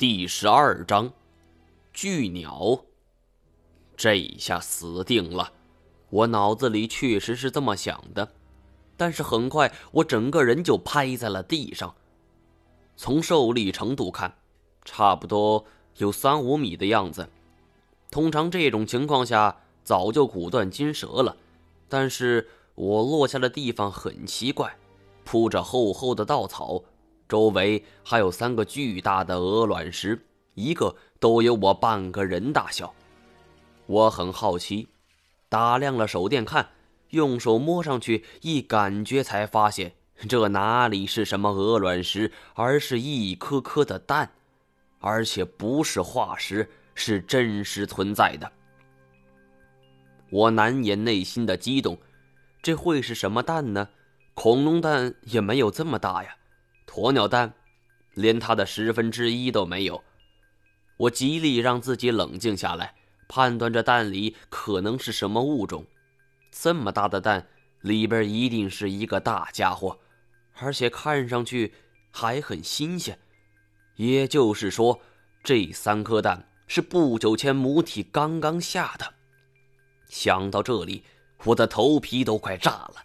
第十二章，巨鸟。这一下死定了！我脑子里确实是这么想的，但是很快我整个人就拍在了地上。从受力程度看，差不多有三五米的样子。通常这种情况下早就骨断筋折了，但是我落下的地方很奇怪，铺着厚厚的稻草。周围还有三个巨大的鹅卵石，一个都有我半个人大小。我很好奇，打亮了手电看，用手摸上去一感觉，才发现这哪里是什么鹅卵石，而是一颗颗的蛋，而且不是化石，是真实存在的。我难掩内心的激动，这会是什么蛋呢？恐龙蛋也没有这么大呀。鸵鸟蛋，连它的十分之一都没有。我极力让自己冷静下来，判断这蛋里可能是什么物种。这么大的蛋，里边一定是一个大家伙，而且看上去还很新鲜。也就是说，这三颗蛋是不久前母体刚刚下的。想到这里，我的头皮都快炸了。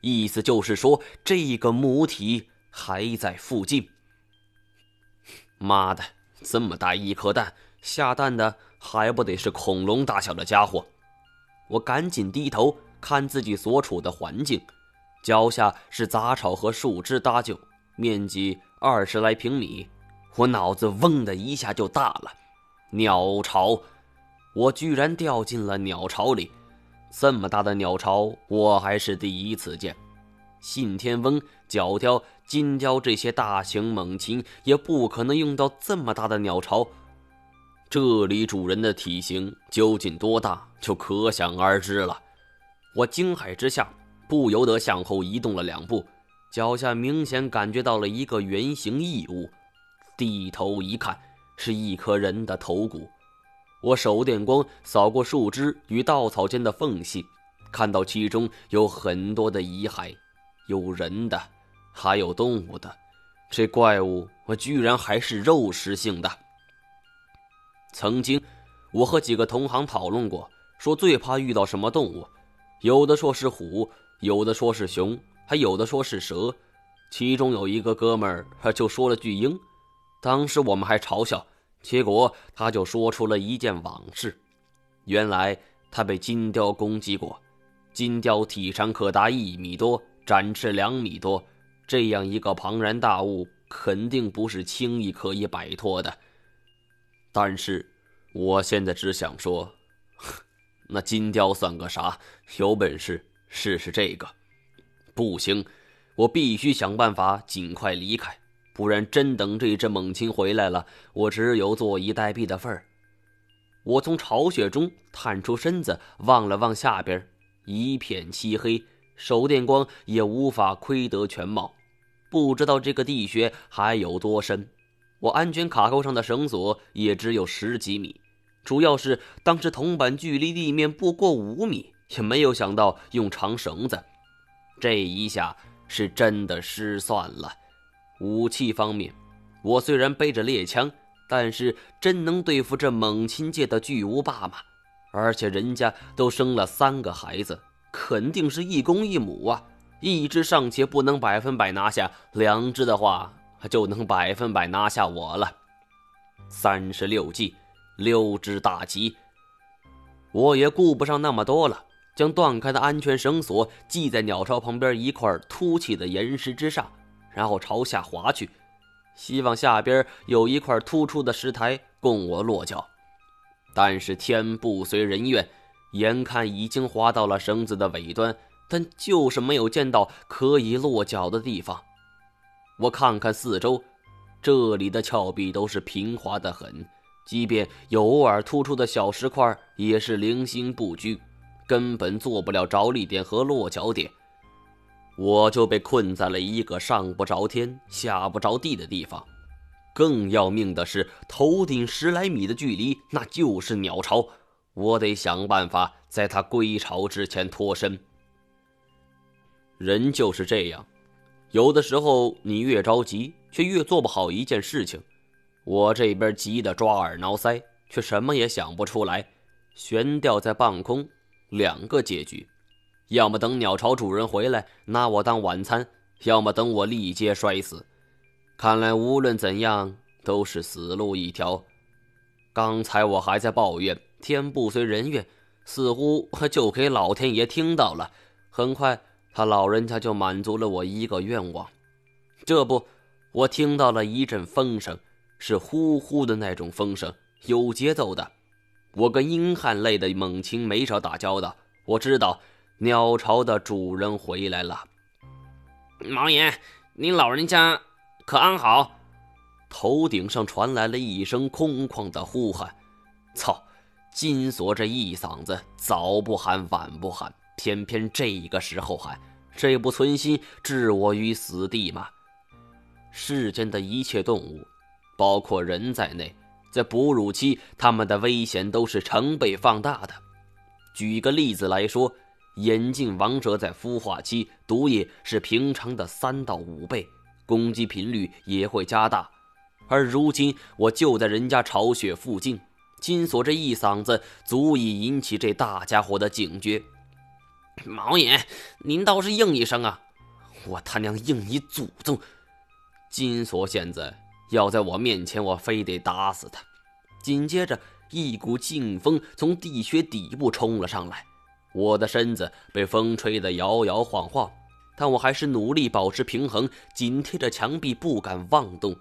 意思就是说，这个母体。还在附近。妈的，这么大一颗蛋，下蛋的还不得是恐龙大小的家伙？我赶紧低头看自己所处的环境，脚下是杂草和树枝搭就，面积二十来平米。我脑子嗡的一下就大了，鸟巢！我居然掉进了鸟巢里！这么大的鸟巢，我还是第一次见。信天翁、角雕。金雕这些大型猛禽也不可能用到这么大的鸟巢，这里主人的体型究竟多大，就可想而知了。我惊骇之下，不由得向后移动了两步，脚下明显感觉到了一个圆形异物。低头一看，是一颗人的头骨。我手电光扫过树枝与稻草间的缝隙，看到其中有很多的遗骸，有人的。还有动物的，这怪物我居然还是肉食性的。曾经，我和几个同行讨论过，说最怕遇到什么动物，有的说是虎，有的说是熊，还有的说是蛇。其中有一个哥们儿就说了句鹰，当时我们还嘲笑，结果他就说出了一件往事。原来他被金雕攻击过，金雕体长可达一米多，展翅两米多。这样一个庞然大物，肯定不是轻易可以摆脱的。但是，我现在只想说，那金雕算个啥？有本事试试这个！不行，我必须想办法尽快离开，不然真等这只猛禽回来了，我只有坐以待毙的份儿。我从巢穴中探出身子，望了望下边，一片漆黑，手电光也无法窥得全貌。不知道这个地穴还有多深，我安全卡扣上的绳索也只有十几米，主要是当时铜板距离地面不过五米，也没有想到用长绳子，这一下是真的失算了。武器方面，我虽然背着猎枪，但是真能对付这猛禽界的巨无霸吗？而且人家都生了三个孩子，肯定是一公一母啊。一只尚且不能百分百拿下，两只的话就能百分百拿下我了。三十六计，六只大吉。我也顾不上那么多了，将断开的安全绳索系在鸟巢旁边一块凸起的岩石之上，然后朝下滑去，希望下边有一块突出的石台供我落脚。但是天不随人愿，眼看已经滑到了绳子的尾端。但就是没有见到可以落脚的地方。我看看四周，这里的峭壁都是平滑的很，即便有偶尔突出的小石块，也是零星不居，根本做不了着力点和落脚点。我就被困在了一个上不着天、下不着地的地方。更要命的是，头顶十来米的距离，那就是鸟巢。我得想办法在它归巢之前脱身。人就是这样，有的时候你越着急，却越做不好一件事情。我这边急得抓耳挠腮，却什么也想不出来。悬吊在半空，两个结局：要么等鸟巢主人回来拿我当晚餐，要么等我立阶摔死。看来无论怎样都是死路一条。刚才我还在抱怨天不随人愿，似乎就给老天爷听到了。很快，他老人家就满足了我一个愿望。这不，我听到了一阵风声，是呼呼的那种风声，有节奏的。我跟英汉类的猛禽没少打交道，我知道鸟巢的主人回来了。毛爷，您老人家可安好？头顶上传来了一声空旷的呼喊。操！金锁这一嗓子，早不喊晚不喊，偏偏这个时候喊，这不存心置我于死地吗？世间的一切动物，包括人在内。在哺乳期，它们的危险都是成倍放大的。举个例子来说，眼镜王者在孵化期，毒液是平常的三到五倍，攻击频率也会加大。而如今我就在人家巢穴附近，金锁这一嗓子足以引起这大家伙的警觉。毛爷，您倒是应一声啊！我他娘应你祖宗！金锁现在。要在我面前，我非得打死他。紧接着，一股劲风从地穴底部冲了上来，我的身子被风吹得摇摇晃晃，但我还是努力保持平衡，紧贴着墙壁，不敢妄动。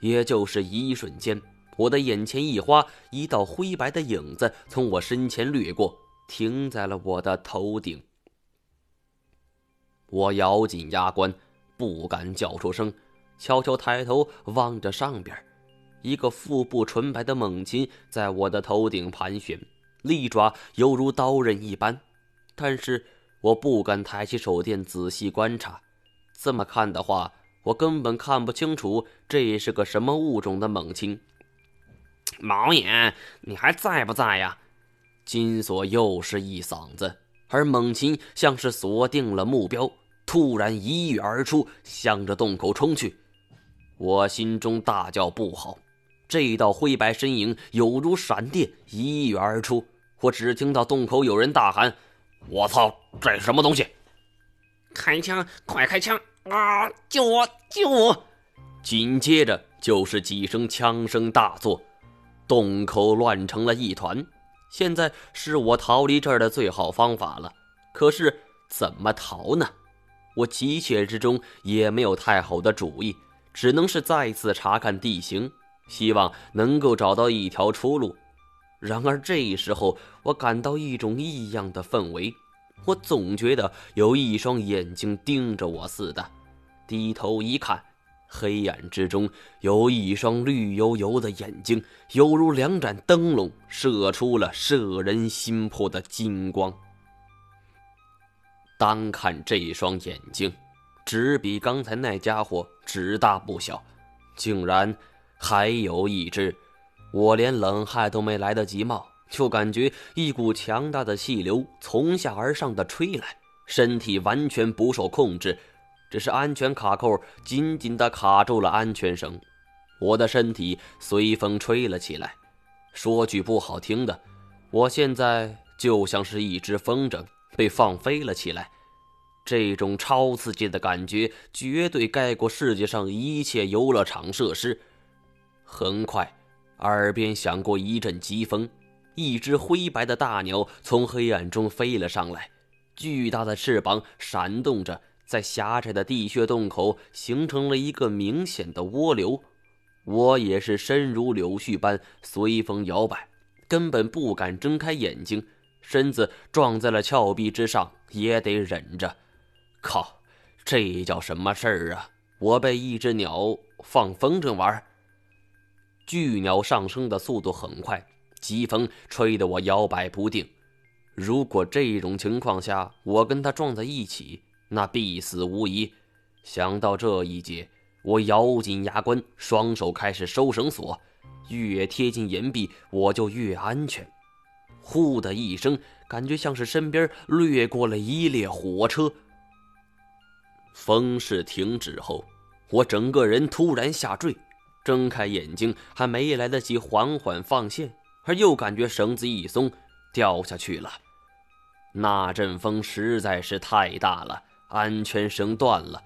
也就是一瞬间，我的眼前一花，一道灰白的影子从我身前掠过，停在了我的头顶。我咬紧牙关，不敢叫出声。悄悄抬头望着上边，一个腹部纯白的猛禽在我的头顶盘旋，利爪犹如刀刃一般。但是我不敢抬起手电仔细观察，这么看的话，我根本看不清楚这是个什么物种的猛禽。毛眼，你还在不在呀？金锁又是一嗓子，而猛禽像是锁定了目标，突然一跃而出，向着洞口冲去。我心中大叫不好，这道灰白身影有如闪电一跃而出。我只听到洞口有人大喊：“我操，这是什么东西？”开枪！快开枪！啊！救我！救我！紧接着就是几声枪声大作，洞口乱成了一团。现在是我逃离这儿的最好方法了。可是怎么逃呢？我急切之中也没有太好的主意。只能是再次查看地形，希望能够找到一条出路。然而这时候，我感到一种异样的氛围，我总觉得有一双眼睛盯着我似的。低头一看，黑暗之中有一双绿油油的眼睛，犹如两盏灯笼，射出了摄人心魄的金光。单看这双眼睛。只比刚才那家伙只大不小，竟然还有一只！我连冷汗都没来得及冒，就感觉一股强大的气流从下而上的吹来，身体完全不受控制，只是安全卡扣紧紧的卡住了安全绳，我的身体随风吹了起来。说句不好听的，我现在就像是一只风筝被放飞了起来。这种超刺激的感觉绝对盖过世界上一切游乐场设施。很快，耳边响过一阵疾风，一只灰白的大鸟从黑暗中飞了上来，巨大的翅膀闪动着，在狭窄的地穴洞口形成了一个明显的涡流。我也是身如柳絮般随风摇摆，根本不敢睁开眼睛，身子撞在了峭壁之上，也得忍着。靠，这叫什么事儿啊？我被一只鸟放风筝玩。巨鸟上升的速度很快，疾风吹得我摇摆不定。如果这种情况下我跟它撞在一起，那必死无疑。想到这一节，我咬紧牙关，双手开始收绳索。越贴近岩壁，我就越安全。呼的一声，感觉像是身边掠过了一列火车。风势停止后，我整个人突然下坠，睁开眼睛，还没来得及缓缓放线，而又感觉绳子一松，掉下去了。那阵风实在是太大了，安全绳断了，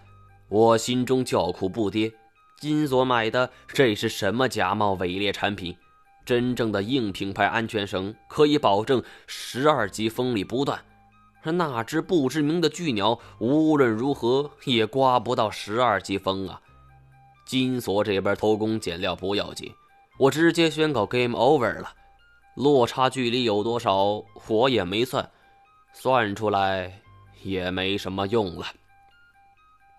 我心中叫苦不迭。金锁买的这是什么假冒伪劣产品？真正的硬品牌安全绳可以保证十二级风力不断，而那只不知名的巨鸟无论如何也刮不到十二级风啊！金锁这边偷工减料不要紧，我直接宣告 game over 了。落差距离有多少，我也没算，算出来也没什么用了。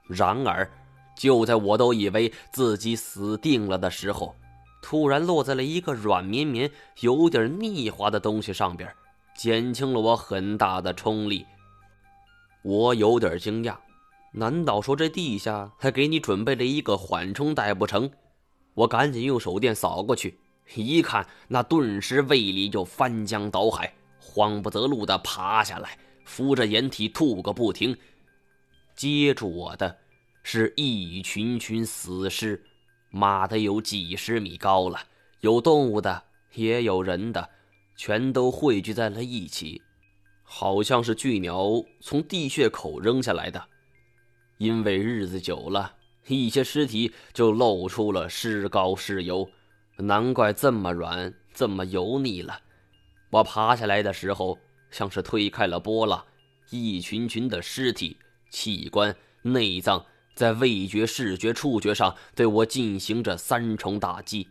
然而，就在我都以为自己死定了的时候，突然落在了一个软绵绵、有点腻滑的东西上边，减轻了我很大的冲力。我有点惊讶，难道说这地下还给你准备了一个缓冲带不成？我赶紧用手电扫过去，一看，那顿时胃里就翻江倒海，慌不择路的爬下来，扶着掩体吐个不停。接住我的是一群群死尸。妈的，有几十米高了，有动物的，也有人的，全都汇聚在了一起，好像是巨鸟从地穴口扔下来的。因为日子久了，一些尸体就露出了尸膏尸油，难怪这么软，这么油腻了。我爬下来的时候，像是推开了波浪，一群群的尸体、器官、内脏。在味觉、视觉、触觉上对我进行着三重打击，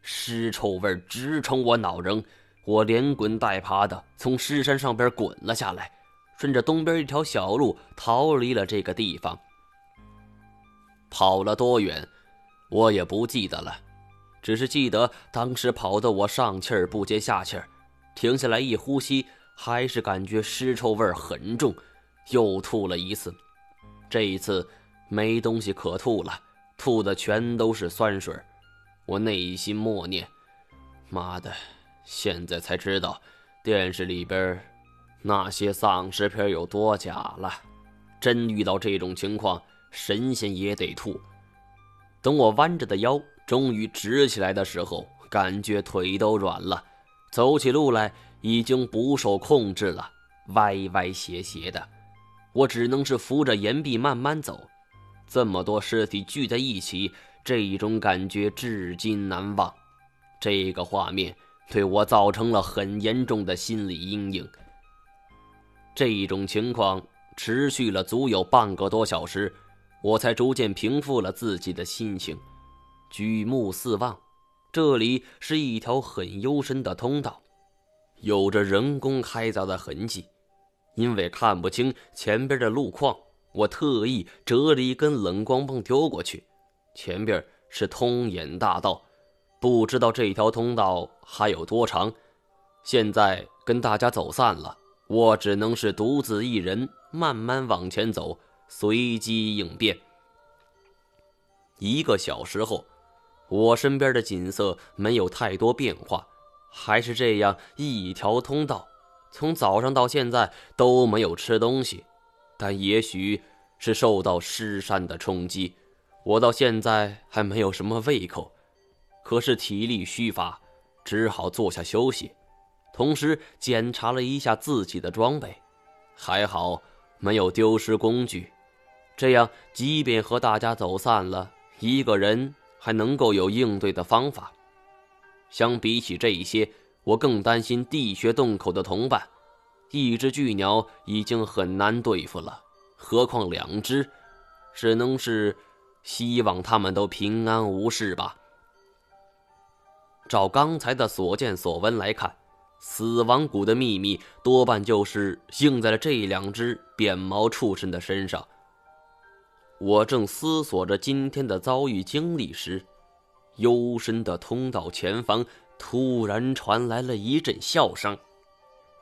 尸臭味直冲我脑仁，我连滚带爬的从尸山上边滚了下来，顺着东边一条小路逃离了这个地方。跑了多远，我也不记得了，只是记得当时跑得我上气儿不接下气儿，停下来一呼吸，还是感觉尸臭味很重，又吐了一次，这一次。没东西可吐了，吐的全都是酸水。我内心默念：“妈的，现在才知道电视里边那些丧尸片有多假了。真遇到这种情况，神仙也得吐。”等我弯着的腰终于直起来的时候，感觉腿都软了，走起路来已经不受控制了，歪歪斜斜的。我只能是扶着岩壁慢慢走。这么多尸体聚在一起，这种感觉至今难忘。这个画面对我造成了很严重的心理阴影。这种情况持续了足有半个多小时，我才逐渐平复了自己的心情。举目四望，这里是一条很幽深的通道，有着人工开凿的痕迹。因为看不清前边的路况。我特意折了一根冷光棒丢过去，前边是通眼大道，不知道这条通道还有多长。现在跟大家走散了，我只能是独自一人慢慢往前走，随机应变。一个小时后，我身边的景色没有太多变化，还是这样一条通道，从早上到现在都没有吃东西。但也许是受到尸山的冲击，我到现在还没有什么胃口，可是体力虚乏，只好坐下休息，同时检查了一下自己的装备，还好没有丢失工具，这样即便和大家走散了，一个人还能够有应对的方法。相比起这一些，我更担心地穴洞口的同伴。一只巨鸟已经很难对付了，何况两只，只能是希望他们都平安无事吧。照刚才的所见所闻来看，死亡谷的秘密多半就是印在了这两只扁毛畜生的身上。我正思索着今天的遭遇经历时，幽深的通道前方突然传来了一阵笑声。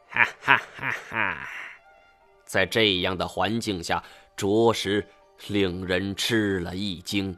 哈哈哈哈！在这样的环境下，着实令人吃了一惊。